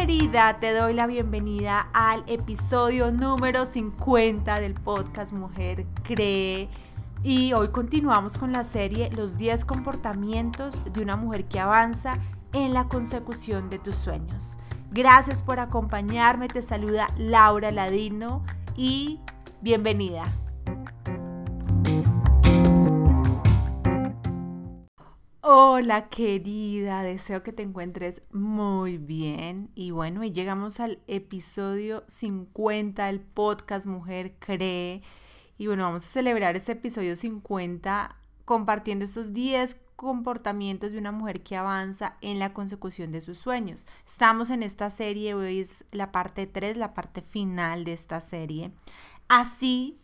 Querida, te doy la bienvenida al episodio número 50 del podcast Mujer Cree. Y hoy continuamos con la serie Los 10 comportamientos de una mujer que avanza en la consecución de tus sueños. Gracias por acompañarme, te saluda Laura Ladino y bienvenida. Hola querida, deseo que te encuentres muy bien y bueno, y llegamos al episodio 50 del podcast Mujer Cree y bueno, vamos a celebrar este episodio 50 compartiendo estos 10 comportamientos de una mujer que avanza en la consecución de sus sueños. Estamos en esta serie, hoy es la parte 3, la parte final de esta serie. Así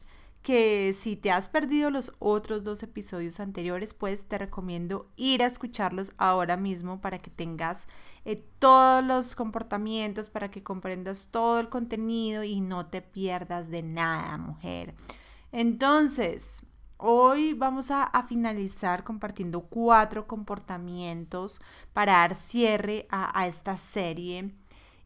que si te has perdido los otros dos episodios anteriores, pues te recomiendo ir a escucharlos ahora mismo para que tengas eh, todos los comportamientos, para que comprendas todo el contenido y no te pierdas de nada, mujer. Entonces, hoy vamos a, finalizar compartiendo cuatro comportamientos para dar cierre a, a esta serie.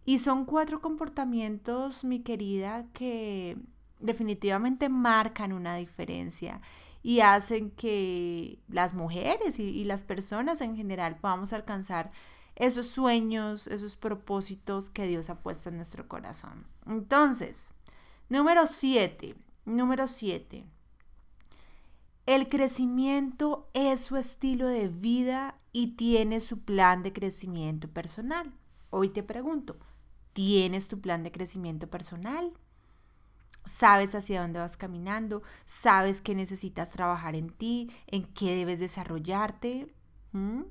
Y son cuatro comportamientos, mi querida, que definitivamente marcan una diferencia y hacen que las mujeres y, las personas en general podamos alcanzar esos sueños, esos propósitos que Dios ha puesto en nuestro corazón. Entonces, número siete, Número 7. El crecimiento es su estilo de vida y tiene su plan de crecimiento personal. Hoy te pregunto, ¿tienes tu plan de crecimiento personal? ¿Sabes hacia dónde vas caminando? ¿Sabes qué necesitas trabajar en ti? ¿En qué debes desarrollarte? ¿Mm?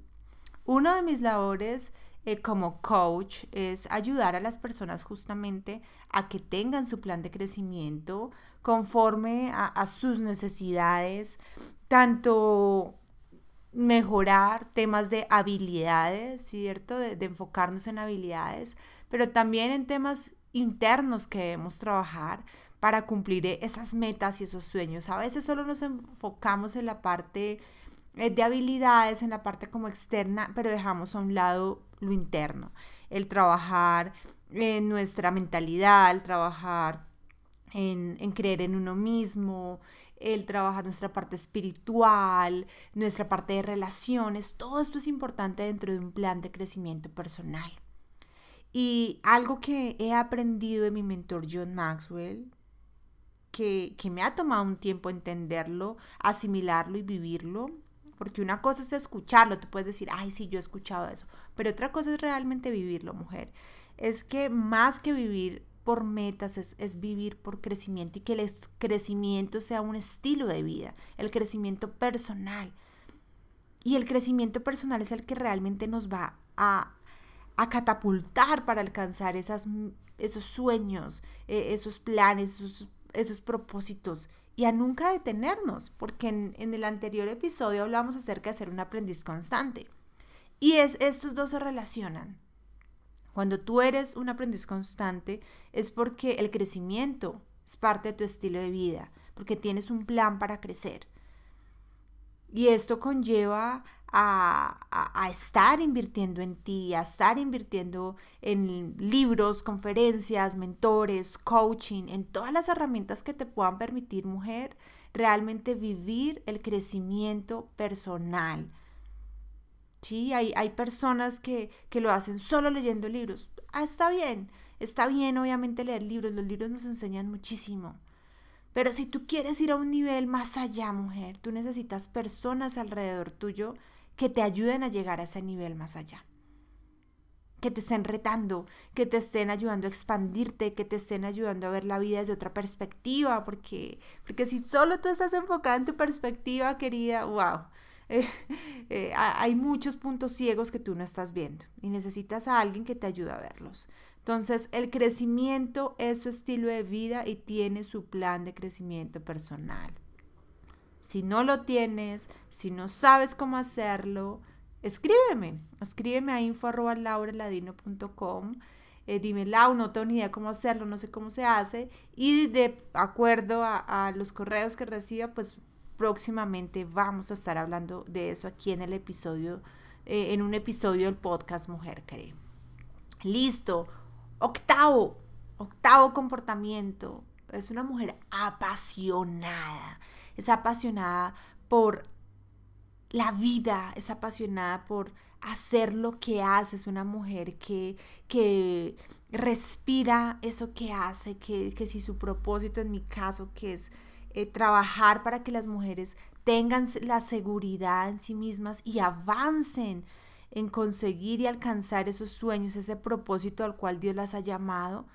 Una de mis labores eh, como coach es ayudar a las personas justamente a que tengan su plan de crecimiento conforme a, sus necesidades, tanto mejorar temas de habilidades, ¿cierto? De, de, enfocarnos en habilidades, pero también en temas internos que debemos trabajar para cumplir esas metas y esos sueños. A veces solo nos enfocamos en la parte eh, de habilidades, en la parte como externa, pero dejamos a un lado lo interno, el trabajar en nuestra mentalidad, el trabajar en, en creer en uno mismo, el trabajar nuestra parte espiritual, nuestra parte de relaciones, todo esto es importante dentro de un plan de crecimiento personal. Y algo que he aprendido de mi mentor John Maxwell, que, que me ha tomado un tiempo entenderlo, asimilarlo y vivirlo, porque una cosa es escucharlo, tú puedes decir, ay, sí, yo he escuchado eso, pero otra cosa es realmente vivirlo, mujer. Es que más que vivir por metas, es, es, vivir por crecimiento y que el crecimiento sea un estilo de vida, el crecimiento personal. Y el crecimiento personal es el que realmente nos va a, a catapultar para alcanzar esas, esos sueños, e, esos planes, esos, esos propósitos y a nunca detenernos, porque en, el anterior episodio hablamos acerca de ser un aprendiz constante. Y es, estos dos se relacionan. Cuando tú eres un aprendiz constante es porque el crecimiento es parte de tu estilo de vida, porque tienes un plan para crecer. Y esto conlleva a, estar invirtiendo en ti, a estar invirtiendo en libros, conferencias, mentores, coaching, en todas las herramientas que te puedan permitir, mujer, realmente vivir el crecimiento personal. Sí, hay, hay personas que, que lo hacen solo leyendo libros. Ah, está bien, está bien obviamente leer libros, los libros nos enseñan muchísimo. Pero si tú quieres ir a un nivel más allá, mujer, tú necesitas personas alrededor tuyo que te ayuden a llegar a ese nivel más allá. Que te estén retando, que te estén ayudando a expandirte, que te estén ayudando a ver la vida desde otra perspectiva, porque, porque si solo tú estás enfocada en tu perspectiva, querida, wow, eh, eh, hay muchos puntos ciegos que tú no estás viendo y necesitas a alguien que te ayude a verlos. Entonces, el crecimiento es su estilo de vida y tiene su plan de crecimiento personal. Si no lo tienes, si no sabes cómo hacerlo, escríbeme. Escríbeme a info.lauraladino.com. Eh, dime, Lau, no tengo ni idea cómo hacerlo, no sé cómo se hace. Y de acuerdo a, los correos que reciba, pues próximamente vamos a estar hablando de eso aquí en el episodio, eh, en un episodio del podcast Mujer Cree. Listo. Octavo, octavo comportamiento. Es una mujer apasionada. Es apasionada por la vida, es apasionada por hacer lo que hace, es una mujer que, que respira eso que hace, que, si su propósito en mi caso, que es eh, trabajar para que las mujeres tengan la seguridad en sí mismas y avancen en conseguir y alcanzar esos sueños, ese propósito al cual Dios las ha llamado,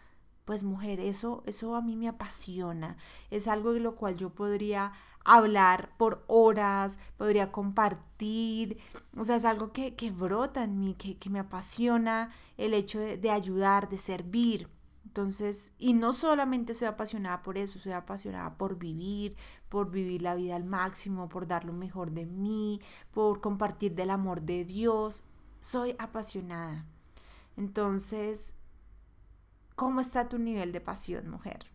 pues mujer, eso, eso a mí me apasiona, es algo de lo cual yo podría hablar por horas, podría compartir, o sea, es algo que, brota en mí, que, me apasiona el hecho de ayudar, de servir. Entonces, y no solamente soy apasionada por eso, soy apasionada por vivir, por vivir la vida al máximo, por dar lo mejor de mí, por compartir del amor de Dios. Soy apasionada. Entonces, ¿cómo está tu nivel de pasión, mujer?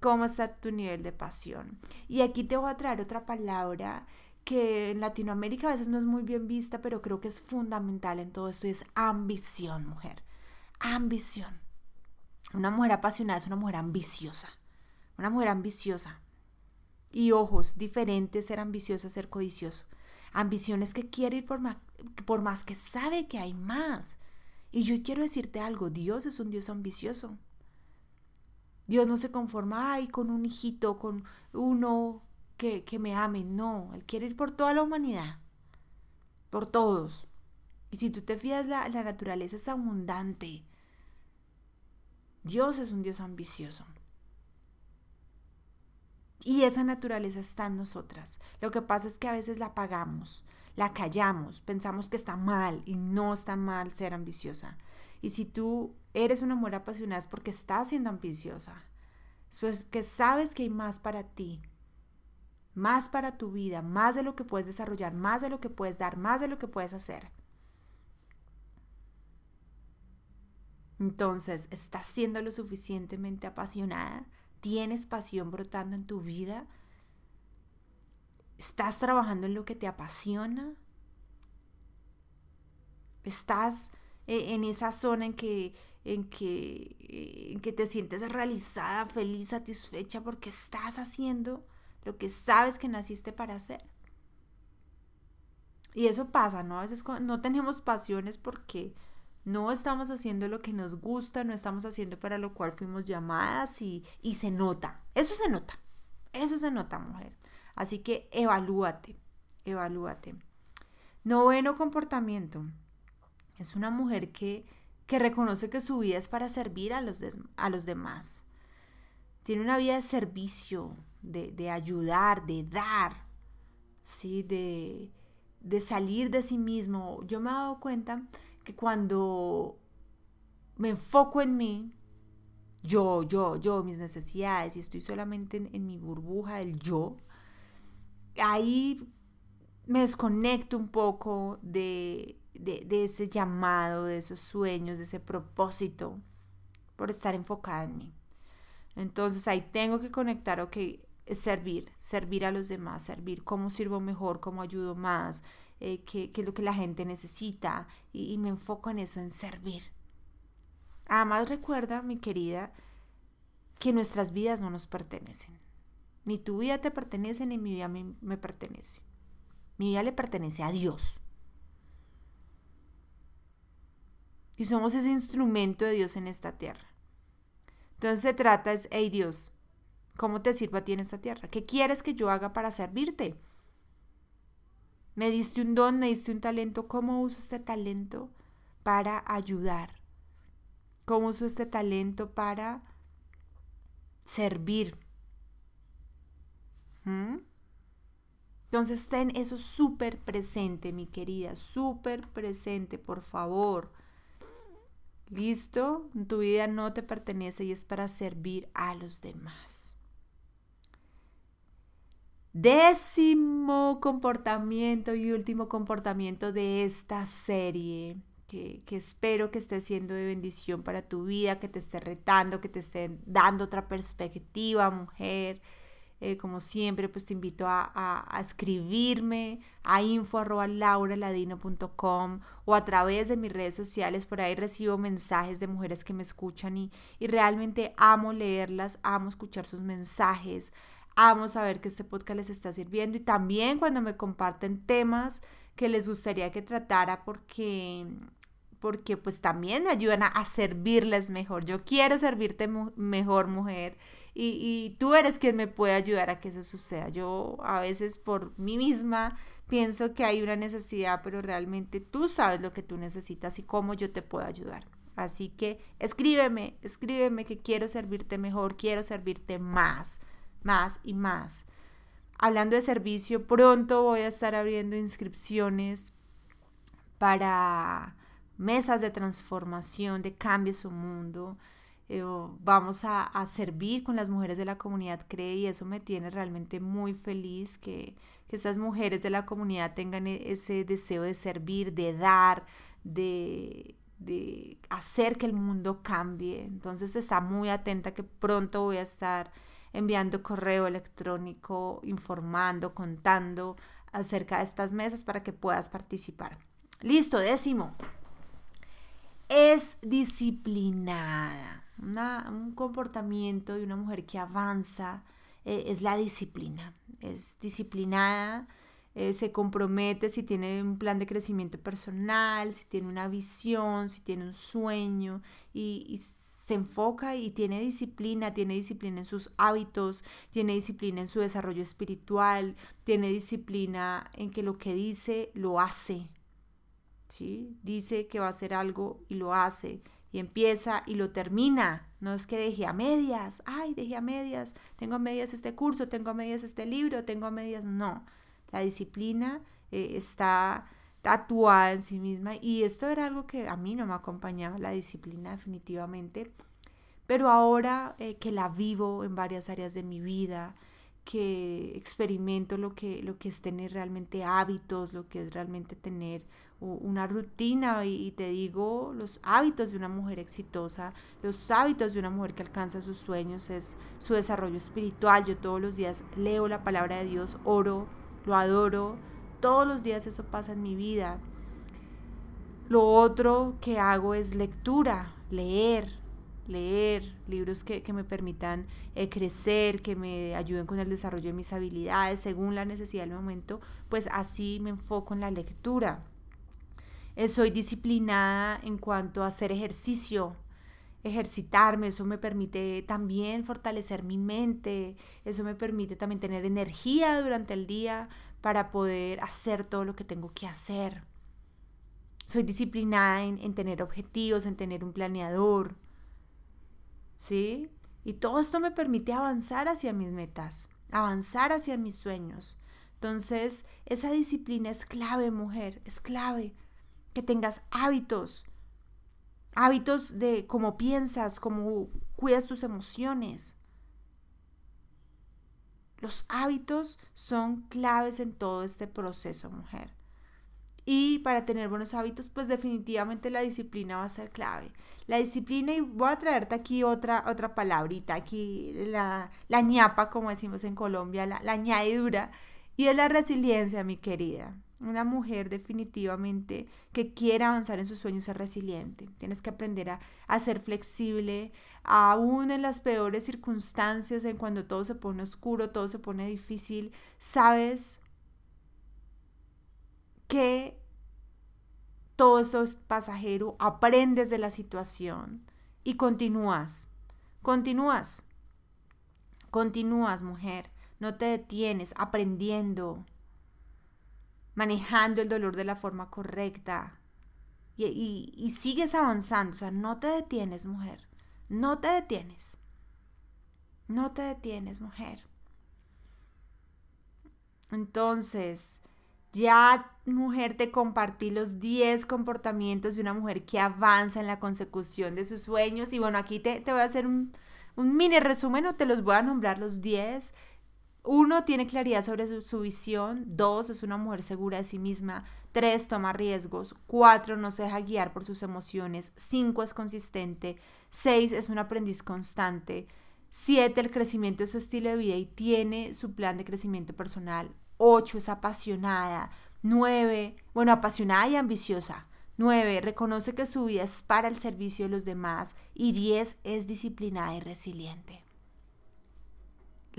cómo está tu nivel de pasión. Y aquí te voy a traer otra palabra que en Latinoamérica a veces no es muy bien vista, pero creo que es fundamental en todo esto es ambición, mujer. Ambición. Una mujer apasionada es una mujer ambiciosa. Una mujer ambiciosa. Y ojos, diferentes ser ambicioso ser codicioso. Ambición es que quiere ir por más, por más que sabe que hay más. Y yo quiero decirte algo, Dios es un Dios ambicioso. Dios no se conforma, ay, con un hijito, con uno que, me ame. No, Él quiere ir por toda la humanidad, por todos. Y si tú te fías, la, la naturaleza es abundante. Dios es un Dios ambicioso. Y esa naturaleza está en nosotras. Lo que pasa es que a veces la apagamos, la callamos, pensamos que está mal y no está mal ser ambiciosa. Y si tú eres una mujer apasionada es porque estás siendo ambiciosa. Es porque sabes que hay más para ti, más para tu vida, más de lo que puedes desarrollar, más de lo que puedes dar, más de lo que puedes hacer. Entonces, ¿estás siendo lo suficientemente apasionada? ¿Tienes pasión brotando en tu vida? ¿Estás trabajando en lo que te apasiona? ¿Estás eh, en esa zona en que, en que, eh, en que te sientes realizada, feliz, satisfecha porque estás haciendo lo que sabes que naciste para hacer. Y eso pasa, ¿no? A veces no tenemos pasiones porque no estamos haciendo lo que nos gusta, no estamos haciendo para lo cual fuimos llamadas y, y se nota. Eso se nota. Eso se nota, mujer. Así que evalúate, evalúate. Noveno comportamiento. Es una mujer que, que reconoce que su vida es para servir a los, a los demás. Tiene una vida de servicio, de, ayudar, de dar, ¿sí? de, de salir de sí mismo. Yo me he dado cuenta que cuando me enfoco en mí, yo, yo, yo, mis necesidades, y estoy solamente en, mi burbuja del yo, ahí me desconecto un poco de, de, ese llamado, de esos sueños, de ese propósito, por estar enfocada en mí. Entonces ahí tengo que conectar, ok, servir, servir a los demás, servir, cómo sirvo mejor, cómo ayudo más, eh, qué, es lo que la gente necesita y, me enfoco en eso, en servir. Además recuerda, mi querida, que nuestras vidas no nos pertenecen. Ni tu vida te pertenece, ni mi vida me, me pertenece. Mi vida le pertenece a Dios. Y somos ese instrumento de Dios en esta tierra. Entonces se trata es, hey Dios, ¿cómo te sirvo a ti en esta tierra? ¿Qué quieres que yo haga para servirte? Me diste un don, me diste un talento. ¿Cómo uso este talento para ayudar? ¿Cómo uso este talento para servir? ¿Mm? Entonces ten eso súper presente, mi querida, súper presente, por favor. ¿Listo? Tu vida no te pertenece y es para servir a los demás. Décimo comportamiento y último comportamiento de esta serie, que, espero que esté siendo de bendición para tu vida, que te esté retando, que te esté dando otra perspectiva, mujer, Eh, como siempre, pues te invito a, a, escribirme a info.lauraladino.com o a través de mis redes sociales. Por ahí recibo mensajes de mujeres que me escuchan y, y realmente amo leerlas, amo escuchar sus mensajes, amo saber que este podcast les está sirviendo y también cuando me comparten temas que les gustaría que tratara porque porque pues también me ayudan a, servirles mejor. Yo quiero servirte mejor, mujer, y, tú eres quien me puede ayudar a que eso suceda. Yo a veces por mí misma pienso que hay una necesidad, pero realmente tú sabes lo que tú necesitas y cómo yo te puedo ayudar. Así que escríbeme, escríbeme que quiero servirte mejor, quiero servirte más, más y más. Hablando de servicio, pronto voy a estar abriendo inscripciones para mesas de transformación, de cambio su mundo. Eh, vamos a, servir con las mujeres de la comunidad CRE y eso me tiene realmente muy feliz que, que esas mujeres de la comunidad tengan e, ese deseo de servir, de dar, de, de hacer que el mundo cambie. Entonces está muy atenta que pronto voy a estar enviando correo electrónico, informando, contando acerca de estas mesas para que puedas participar. Listo, décimo es disciplinada. un comportamiento de una mujer que avanza eh, es la disciplina. Es disciplinada, eh, se compromete si tiene un plan de crecimiento personal, si tiene una visión, si tiene un sueño y, y se enfoca y tiene disciplina, tiene disciplina en sus hábitos, tiene disciplina en su desarrollo espiritual, tiene disciplina en que lo que dice lo hace, Dice que va a hacer algo y lo hace y empieza y lo termina. No es que deje a medias, ay, dejé a medias, tengo a medias este curso, tengo a medias este libro, tengo a medias, no. La disciplina eh, está tatuada en sí misma y esto era algo que a mí no me acompañaba, la disciplina definitivamente. Pero ahora eh, que la vivo en varias áreas de mi vida, que experimento lo que, lo que es tener realmente hábitos, lo que es realmente tener una rutina y, te digo los hábitos de una mujer exitosa, los hábitos de una mujer que alcanza sus sueños es su desarrollo espiritual. Yo todos los días leo la palabra de Dios, oro, lo adoro, todos los días eso pasa en mi vida. Lo otro que hago es lectura, leer, leer libros que, me permitan eh, crecer, que me ayuden con el desarrollo de mis habilidades según la necesidad del momento, pues así me enfoco en la lectura. Eh, soy disciplinada en cuanto a hacer ejercicio, ejercitarme, eso me permite también fortalecer mi mente, eso me permite también tener energía durante el día para poder hacer todo lo que tengo que hacer. Soy disciplinada en, en tener objetivos, en tener un planeador, ¿sí? Y todo esto me permite avanzar hacia mis metas, avanzar hacia mis sueños. Entonces, esa disciplina es clave, mujer, es clave que tengas hábitos, hábitos de cómo piensas, cómo cuidas tus emociones. Los hábitos son claves en todo este proceso, mujer. Y para tener buenos hábitos, pues definitivamente la disciplina va a ser clave. La disciplina, y voy a traerte aquí otra, otra palabrita, aquí la, la ñapa, como decimos en Colombia, la, la añadidura, y es la resiliencia, mi querida. Una mujer definitivamente que quiera avanzar en sus sueños es resiliente. Tienes que aprender a, ser flexible, aún en las peores circunstancias, en cuando todo se pone oscuro, todo se pone difícil. Sabes que todo eso es pasajero, aprendes de la situación y continúas. Continúas. Continúas, mujer. No te detienes aprendiendo manejando el dolor de la forma correcta. Y, sigues avanzando, o sea, no te detienes, mujer. No te detienes. No te detienes, mujer. Entonces, ya, mujer, te compartí los 10 comportamientos de una mujer que avanza en la consecución de sus sueños. Y bueno, aquí te, voy a hacer un, un, mini resumen o te los voy a nombrar los 10 uno, tiene claridad sobre su, visión. Dos, es una mujer segura de sí misma. Tres, toma riesgos. Cuatro, no se deja guiar por sus emociones. Cinco, es consistente. Seis, es un aprendiz constante. 7, el crecimiento de su estilo de vida y tiene su plan de crecimiento personal. 8, es apasionada. 9, bueno, apasionada y ambiciosa. 9. Reconoce que su vida es para el servicio de los demás. Y 10. Es disciplinada y resiliente.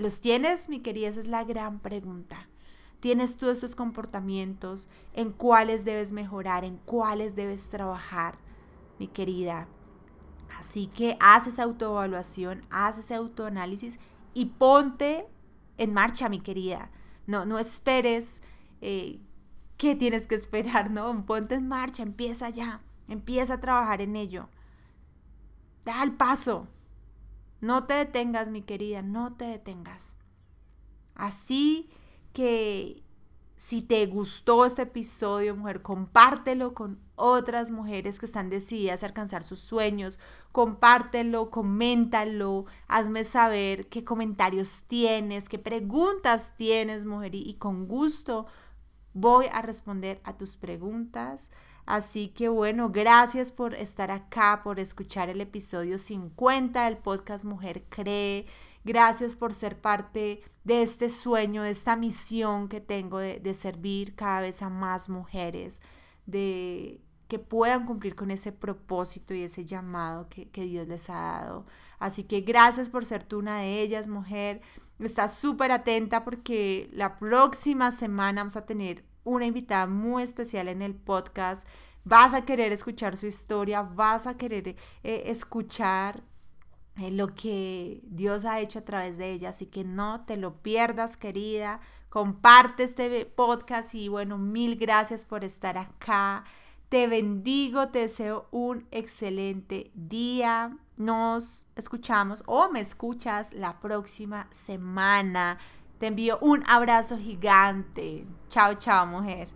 ¿Los tienes, mi querida? Esa es la gran pregunta. ¿Tienes todos estos comportamientos? ¿En cuáles debes mejorar? ¿En cuáles debes trabajar, mi querida? Así que haz esa autoevaluación, haz ese autoanálisis y ponte en marcha, mi querida. No, no esperes eh, qué tienes que esperar, ¿no? Ponte en marcha, empieza ya, empieza a trabajar en ello. Da el paso. No te detengas, mi querida, no te detengas. Así que si te gustó este episodio, mujer, compártelo con otras mujeres que están decididas a alcanzar sus sueños. Compártelo, coméntalo, hazme saber qué comentarios tienes, qué preguntas tienes, mujer, y, con gusto voy a responder a tus preguntas. Así que bueno, gracias por estar acá, por escuchar el episodio 50 del podcast Mujer Cree. Gracias por ser parte de este sueño, de esta misión que tengo de, servir cada vez a más mujeres, de que puedan cumplir con ese propósito y ese llamado que, que Dios les ha dado. Así que gracias por ser tú una de ellas, mujer. Está súper atenta porque la próxima semana vamos a tener una invitada muy especial en el podcast. Vas a querer escuchar su historia, vas a querer eh, escuchar eh, lo que Dios ha hecho a través de ella. Así que no te lo pierdas, querida. Comparte este podcast y bueno, mil gracias por estar acá. Te bendigo, te deseo un excelente día. Nos escuchamos o me escuchas la próxima semana. Te envío un abrazo gigante. Chao, chao, mujer.